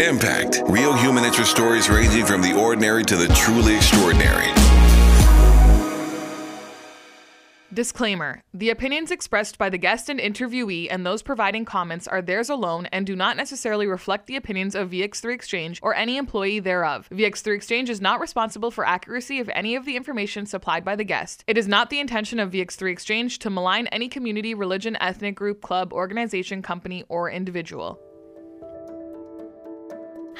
Impact Real human interest stories ranging from the ordinary to the truly extraordinary. Disclaimer The opinions expressed by the guest and interviewee and those providing comments are theirs alone and do not necessarily reflect the opinions of VX3 Exchange or any employee thereof. VX3 Exchange is not responsible for accuracy of any of the information supplied by the guest. It is not the intention of VX3 Exchange to malign any community, religion, ethnic group, club, organization, company, or individual.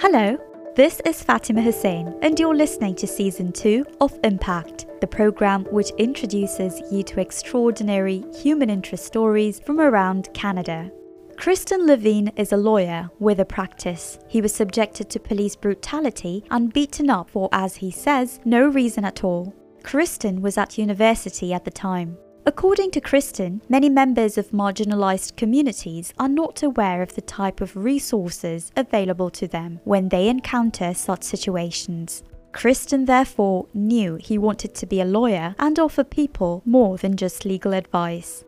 Hello, this is Fatima Hussein, and you're listening to season two of Impact, the program which introduces you to extraordinary human interest stories from around Canada. Christian Levine is a lawyer with a practice. He was subjected to police brutality and beaten up for, as he says, no reason at all. Christian was at university at the time. According to Christian, many members of marginalized communities are not aware of the type of resources available to them when they encounter such situations. Christian therefore knew he wanted to be a lawyer and offer people more than just legal advice.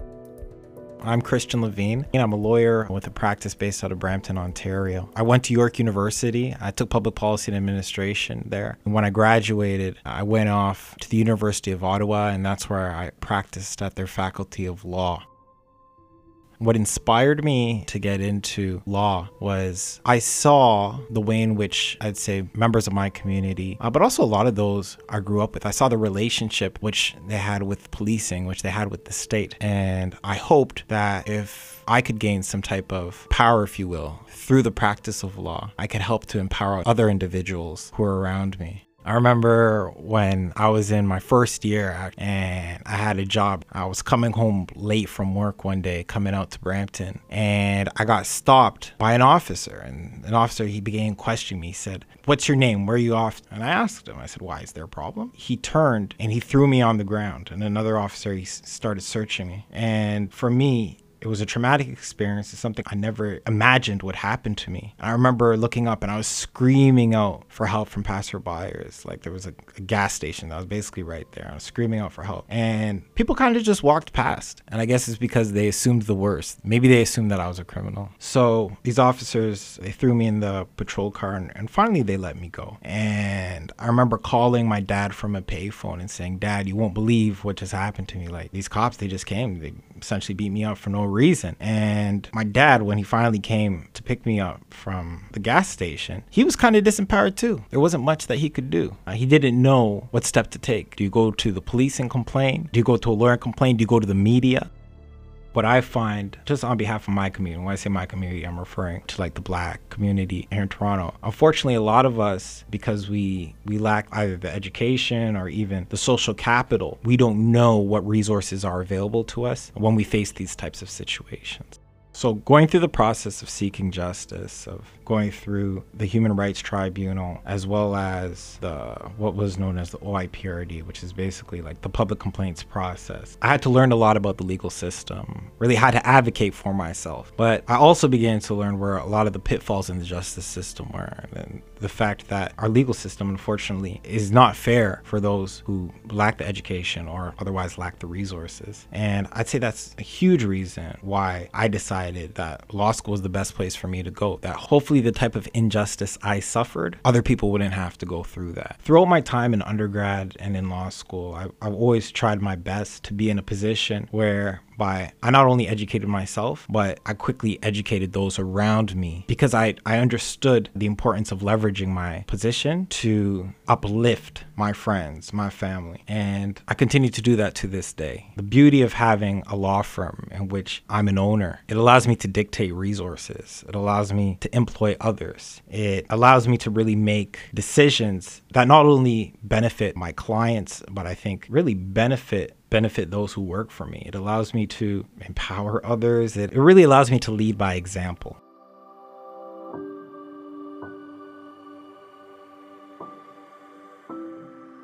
I'm Christian Levine, and I'm a lawyer with a practice based out of Brampton, Ontario. I went to York University. I took public policy and administration there. And when I graduated, I went off to the University of Ottawa, and that's where I practiced at their Faculty of Law. What inspired me to get into law was I saw the way in which I'd say members of my community, uh, but also a lot of those I grew up with, I saw the relationship which they had with policing, which they had with the state. And I hoped that if I could gain some type of power, if you will, through the practice of law, I could help to empower other individuals who are around me. I remember when I was in my first year and I had a job. I was coming home late from work one day, coming out to Brampton, and I got stopped by an officer. And an officer, he began questioning me. He said, What's your name? Where are you off? And I asked him, I said, Why? Is there a problem? He turned and he threw me on the ground. And another officer, he started searching me. And for me, it was a traumatic experience. It's something I never imagined would happen to me. I remember looking up and I was screaming out for help from passerbyers. Like there was a, a gas station that was basically right there. I was screaming out for help. And people kind of just walked past. And I guess it's because they assumed the worst. Maybe they assumed that I was a criminal. So these officers, they threw me in the patrol car and, and finally they let me go. And I remember calling my dad from a payphone and saying, Dad, you won't believe what just happened to me. Like these cops, they just came. They essentially beat me up for no reason. And my dad, when he finally came to pick me up from the gas station, he was kind of disempowered too. There wasn't much that he could do. Uh, he didn't know what step to take. Do you go to the police and complain? Do you go to a lawyer and complain? Do you go to the media? What I find, just on behalf of my community, when I say my community, I'm referring to like the black community here in Toronto. Unfortunately, a lot of us, because we we lack either the education or even the social capital, we don't know what resources are available to us when we face these types of situations. So, going through the process of seeking justice, of going through the Human Rights Tribunal, as well as the what was known as the OIPRD, which is basically like the public complaints process, I had to learn a lot about the legal system. Really had to advocate for myself, but I also began to learn where a lot of the pitfalls in the justice system were, and the fact that our legal system, unfortunately, is not fair for those who lack the education or otherwise lack the resources. And I'd say that's a huge reason why I decided that law school is the best place for me to go. That hopefully the type of injustice I suffered, other people wouldn't have to go through that. Throughout my time in undergrad and in law school, I, I've always tried my best to be in a position where by I not only educated myself, but I quickly educated those around me because I, I understood the importance of leveraging my position to uplift my friends, my family. And I continue to do that to this day. The beauty of having a law firm in which I'm an owner, it allows me to dictate resources. It allows me to employ others. It allows me to really make decisions that not only benefit my clients, but I think really benefit benefit those who work for me. It allows me to empower others. It, it really allows me to lead by example.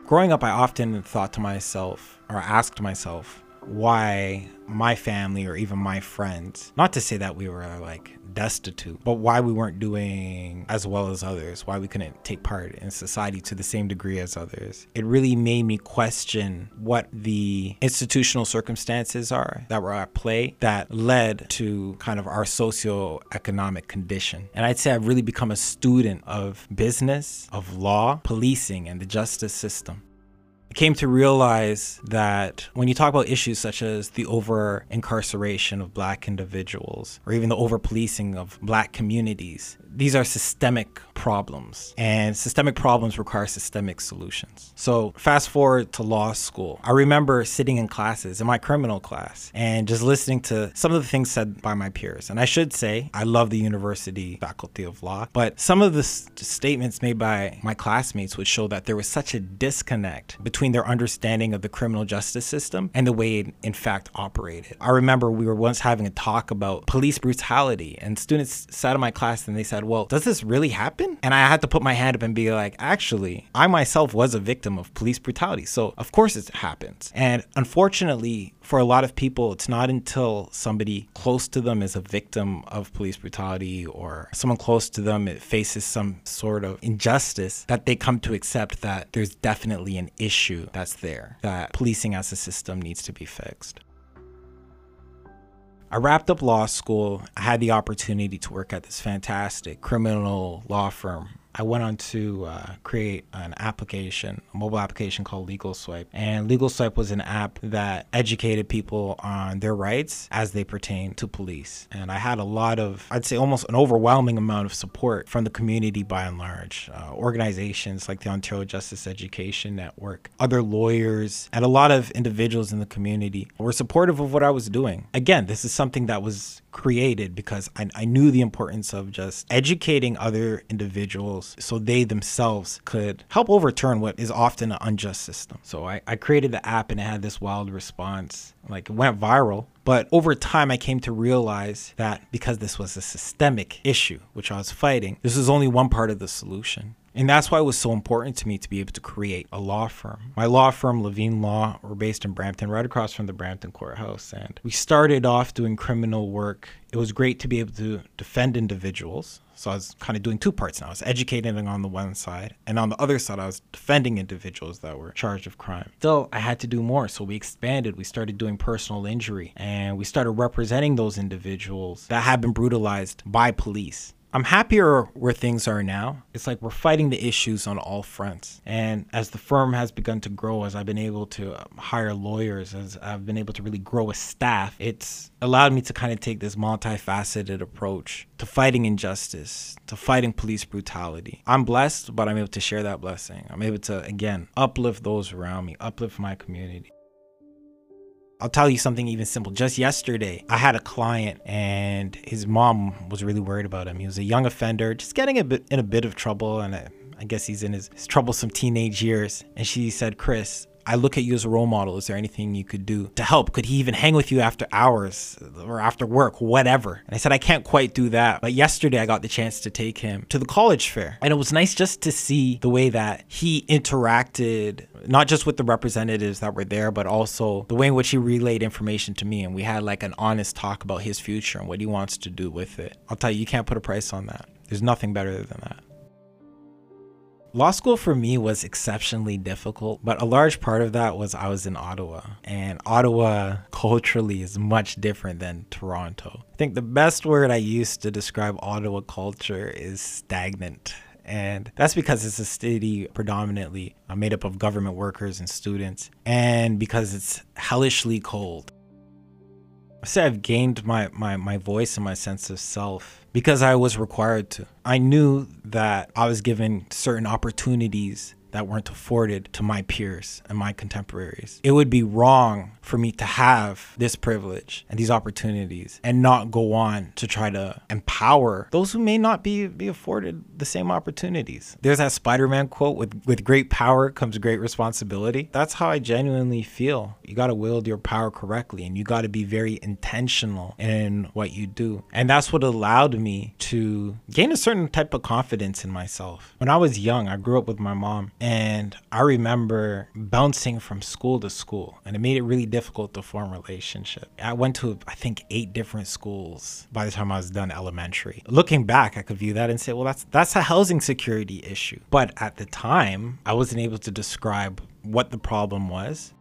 Growing up, I often thought to myself, or asked myself, why my family or even my friends, not to say that we were like destitute, but why we weren't doing as well as others, why we couldn't take part in society to the same degree as others. It really made me question what the institutional circumstances are that were at play that led to kind of our socioeconomic condition. And I'd say I've really become a student of business, of law, policing, and the justice system came to realize that when you talk about issues such as the over incarceration of black individuals or even the over policing of black communities, these are systemic problems, and systemic problems require systemic solutions. So, fast forward to law school. I remember sitting in classes, in my criminal class, and just listening to some of the things said by my peers. And I should say, I love the university faculty of law, but some of the s- statements made by my classmates would show that there was such a disconnect between their understanding of the criminal justice system and the way it, in fact, operated. I remember we were once having a talk about police brutality, and students sat in my class and they said, well, does this really happen? And I had to put my hand up and be like, actually, I myself was a victim of police brutality. So, of course, it happens. And unfortunately, for a lot of people, it's not until somebody close to them is a victim of police brutality or someone close to them it faces some sort of injustice that they come to accept that there's definitely an issue that's there, that policing as a system needs to be fixed. I wrapped up law school. I had the opportunity to work at this fantastic criminal law firm I went on to uh, create an application, a mobile application called Legal Swipe. And Legal Swipe was an app that educated people on their rights as they pertain to police. And I had a lot of, I'd say almost an overwhelming amount of support from the community by and large. Uh, organizations like the Ontario Justice Education Network, other lawyers, and a lot of individuals in the community were supportive of what I was doing. Again, this is something that was created because I, I knew the importance of just educating other individuals so they themselves could help overturn what is often an unjust system. So I, I created the app and it had this wild response. Like it went viral. But over time, I came to realize that because this was a systemic issue, which I was fighting, this is only one part of the solution. And that's why it was so important to me to be able to create a law firm. My law firm, Levine Law, we're based in Brampton, right across from the Brampton Courthouse. And we started off doing criminal work. It was great to be able to defend individuals. So I was kind of doing two parts now. I was educating on the one side, and on the other side, I was defending individuals that were charged of crime. Still, I had to do more. So we expanded. We started doing personal injury, and we started representing those individuals that had been brutalized by police. I'm happier where things are now. It's like we're fighting the issues on all fronts. And as the firm has begun to grow, as I've been able to um, hire lawyers, as I've been able to really grow a staff, it's allowed me to kind of take this multifaceted approach to fighting injustice, to fighting police brutality. I'm blessed, but I'm able to share that blessing. I'm able to, again, uplift those around me, uplift my community. I'll tell you something even simple. Just yesterday, I had a client and his mom was really worried about him. He was a young offender, just getting a bit in a bit of trouble, and I, I guess he's in his, his troublesome teenage years. And she said, Chris, I look at you as a role model. Is there anything you could do to help? Could he even hang with you after hours or after work, whatever? And I said, I can't quite do that. But yesterday I got the chance to take him to the college fair. And it was nice just to see the way that he interacted, not just with the representatives that were there, but also the way in which he relayed information to me. And we had like an honest talk about his future and what he wants to do with it. I'll tell you, you can't put a price on that. There's nothing better than that. Law school for me was exceptionally difficult, but a large part of that was I was in Ottawa. And Ottawa culturally is much different than Toronto. I think the best word I use to describe Ottawa culture is stagnant. And that's because it's a city predominantly uh, made up of government workers and students, and because it's hellishly cold. I say I've gained my, my, my voice and my sense of self because I was required to. I knew that I was given certain opportunities that weren't afforded to my peers and my contemporaries. It would be wrong for me to have this privilege and these opportunities and not go on to try to empower those who may not be, be afforded the same opportunities. There's that Spider-Man quote with with great power comes great responsibility. That's how I genuinely feel. You got to wield your power correctly and you got to be very intentional in what you do. And that's what allowed me to gain a certain type of confidence in myself. When I was young, I grew up with my mom And I remember bouncing from school to school, and it made it really difficult to form relationship. I went to, I think, eight different schools by the time I was done elementary. Looking back, I could view that and say, well, that's that's a housing security issue. But at the time, I wasn't able to describe what the problem was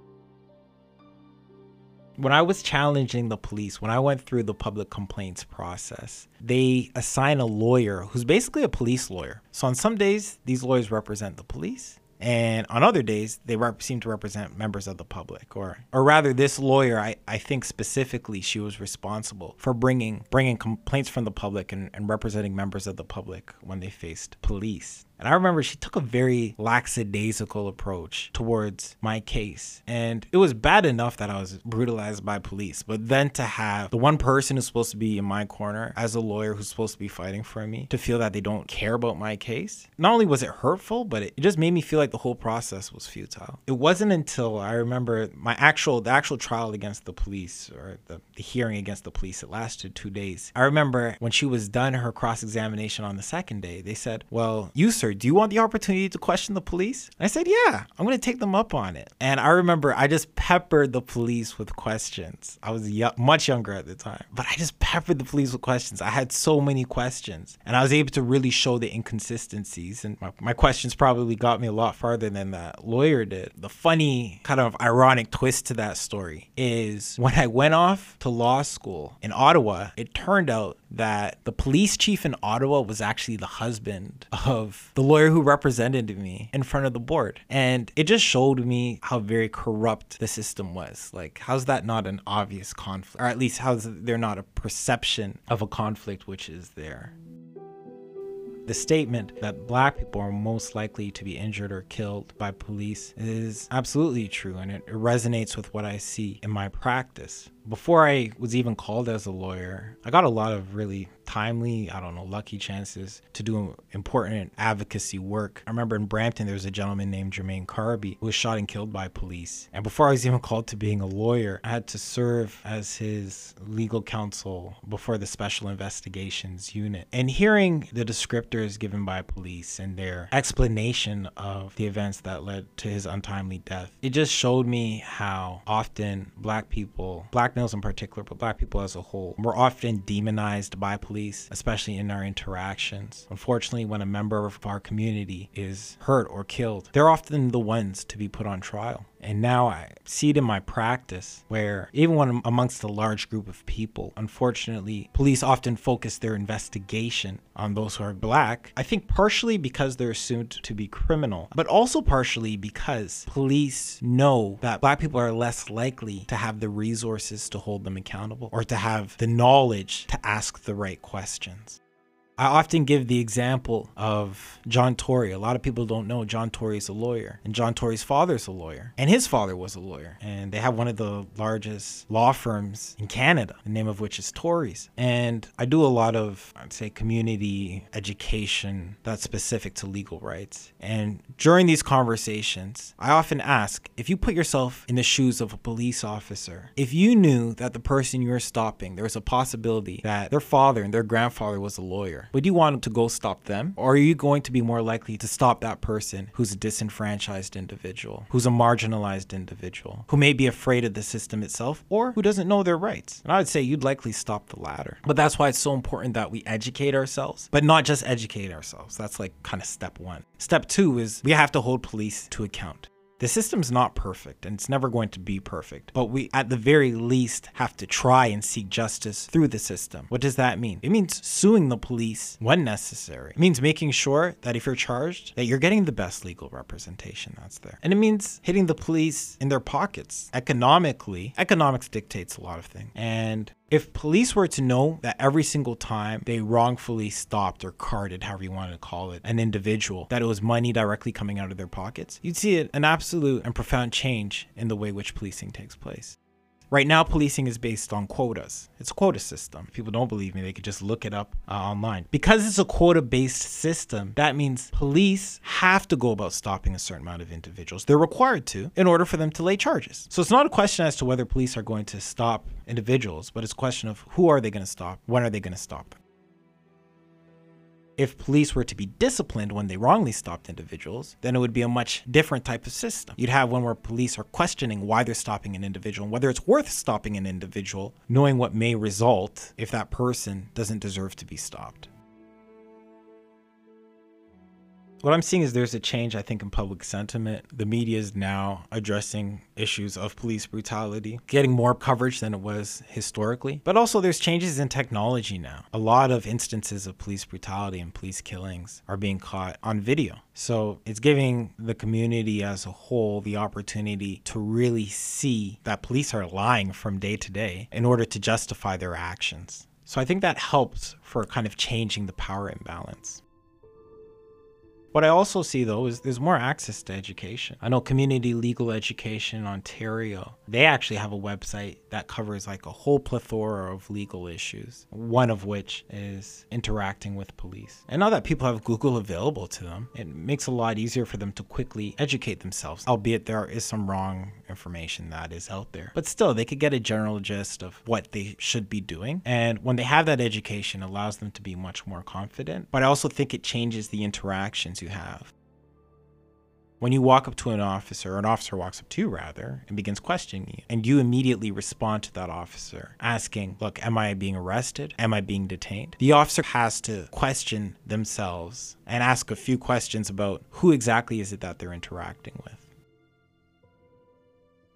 when I was challenging the police, when I went through the public complaints process, they assign a lawyer who's basically a police lawyer. So on some days, these lawyers represent the police. And on other days, they rep- seem to represent members of the public, or, or rather, this lawyer, I, I think specifically, she was responsible for bringing bringing complaints from the public and, and representing members of the public when they faced police. And I remember she took a very lackadaisical approach towards my case. And it was bad enough that I was brutalized by police, but then to have the one person who's supposed to be in my corner as a lawyer who's supposed to be fighting for me to feel that they don't care about my case, not only was it hurtful, but it just made me feel like the whole process was futile. It wasn't until I remember my actual the actual trial against the police or the, the hearing against the police, it lasted two days. I remember when she was done her cross-examination on the second day, they said, Well, you sir, do you want the opportunity to question the police? And I said, Yeah, I'm going to take them up on it. And I remember I just peppered the police with questions. I was much younger at the time, but I just peppered the police with questions. I had so many questions, and I was able to really show the inconsistencies. And my, my questions probably got me a lot farther than that lawyer did. The funny, kind of ironic twist to that story is when I went off to law school in Ottawa, it turned out that the police chief in Ottawa was actually the husband of the lawyer who represented me in front of the board. And it just showed me how very corrupt the system was. Like, how's that not an obvious conflict? Or at least, how's there not a perception of a conflict which is there? The statement that black people are most likely to be injured or killed by police is absolutely true, and it resonates with what I see in my practice before I was even called as a lawyer, I got a lot of really timely, I don't know, lucky chances to do important advocacy work. I remember in Brampton, there was a gentleman named Jermaine Carby who was shot and killed by police. And before I was even called to being a lawyer, I had to serve as his legal counsel before the Special Investigations Unit. And hearing the descriptors given by police and their explanation of the events that led to his untimely death, it just showed me how often black people, black males in particular, but black people as a whole, we're often demonized by police, especially in our interactions. Unfortunately, when a member of our community is hurt or killed, they're often the ones to be put on trial. And now I see it in my practice where even when I'm amongst a large group of people, unfortunately, police often focus their investigation on those who are black. I think partially because they're assumed to be criminal, but also partially because police know that black people are less likely to have the resources to hold them accountable or to have the knowledge to ask the right questions. I often give the example of John Tory. A lot of people don't know John Tory is a lawyer, and John Tory's father is a lawyer, and his father was a lawyer. And they have one of the largest law firms in Canada, the name of which is Torys. And I do a lot of, I'd say, community education that's specific to legal rights. And during these conversations, I often ask if you put yourself in the shoes of a police officer, if you knew that the person you were stopping, there was a possibility that their father and their grandfather was a lawyer would you want to go stop them? Or are you going to be more likely to stop that person who's a disenfranchised individual, who's a marginalized individual, who may be afraid of the system itself, or who doesn't know their rights? And I would say you'd likely stop the latter. But that's why it's so important that we educate ourselves, but not just educate ourselves. That's like kind of step one. Step two is we have to hold police to account. The system's not perfect and it's never going to be perfect, but we at the very least have to try and seek justice through the system. What does that mean? It means suing the police when necessary. It means making sure that if you're charged, that you're getting the best legal representation that's there. And it means hitting the police in their pockets economically. Economics dictates a lot of things. And if police were to know that every single time they wrongfully stopped or carded, however you want to call it, an individual, that it was money directly coming out of their pockets, you'd see an absolute and profound change in the way which policing takes place. Right now, policing is based on quotas. It's a quota system. If people don't believe me, they could just look it up uh, online. Because it's a quota based system, that means police have to go about stopping a certain amount of individuals. They're required to in order for them to lay charges. So it's not a question as to whether police are going to stop individuals, but it's a question of who are they going to stop? When are they going to stop? If police were to be disciplined when they wrongly stopped individuals, then it would be a much different type of system. You'd have one where police are questioning why they're stopping an individual and whether it's worth stopping an individual, knowing what may result if that person doesn't deserve to be stopped. What I'm seeing is there's a change, I think, in public sentiment. The media is now addressing issues of police brutality, getting more coverage than it was historically. But also, there's changes in technology now. A lot of instances of police brutality and police killings are being caught on video. So it's giving the community as a whole the opportunity to really see that police are lying from day to day in order to justify their actions. So I think that helps for kind of changing the power imbalance. What I also see though is there's more access to education. I know Community Legal Education Ontario, they actually have a website that covers like a whole plethora of legal issues, one of which is interacting with police. And now that people have Google available to them, it makes a lot easier for them to quickly educate themselves, albeit there is some wrong information that is out there. But still, they could get a general gist of what they should be doing. And when they have that education, it allows them to be much more confident. But I also think it changes the interactions you have. When you walk up to an officer, or an officer walks up to you rather, and begins questioning you, and you immediately respond to that officer, asking, Look, am I being arrested? Am I being detained? The officer has to question themselves and ask a few questions about who exactly is it that they're interacting with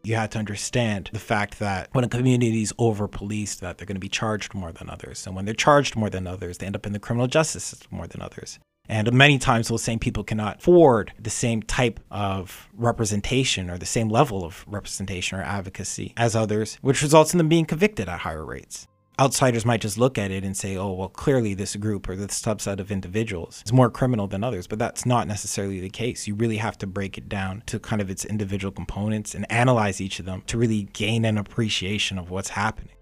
you had to understand the fact that when a community is over policed that they're going to be charged more than others and when they're charged more than others they end up in the criminal justice system more than others and many times those same people cannot afford the same type of representation or the same level of representation or advocacy as others, which results in them being convicted at higher rates. Outsiders might just look at it and say, oh, well, clearly this group or this subset of individuals is more criminal than others, but that's not necessarily the case. You really have to break it down to kind of its individual components and analyze each of them to really gain an appreciation of what's happening.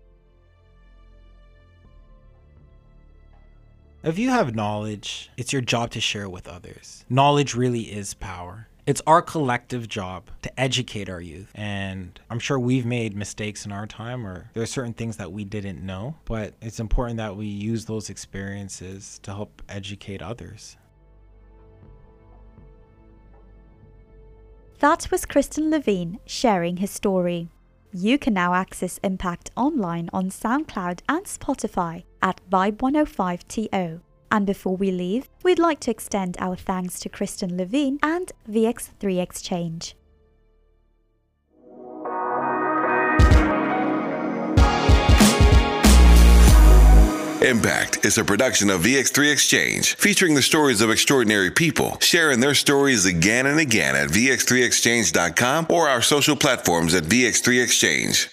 If you have knowledge, it's your job to share it with others. Knowledge really is power. It's our collective job to educate our youth. And I'm sure we've made mistakes in our time, or there are certain things that we didn't know, but it's important that we use those experiences to help educate others. That was Christian Levine sharing his story. You can now access Impact online on SoundCloud and Spotify at Vibe105TO. And before we leave, we'd like to extend our thanks to Christian Levine and VX3 Exchange. Impact is a production of VX3 Exchange, featuring the stories of extraordinary people, sharing their stories again and again at VX3Exchange.com or our social platforms at VX3 Exchange.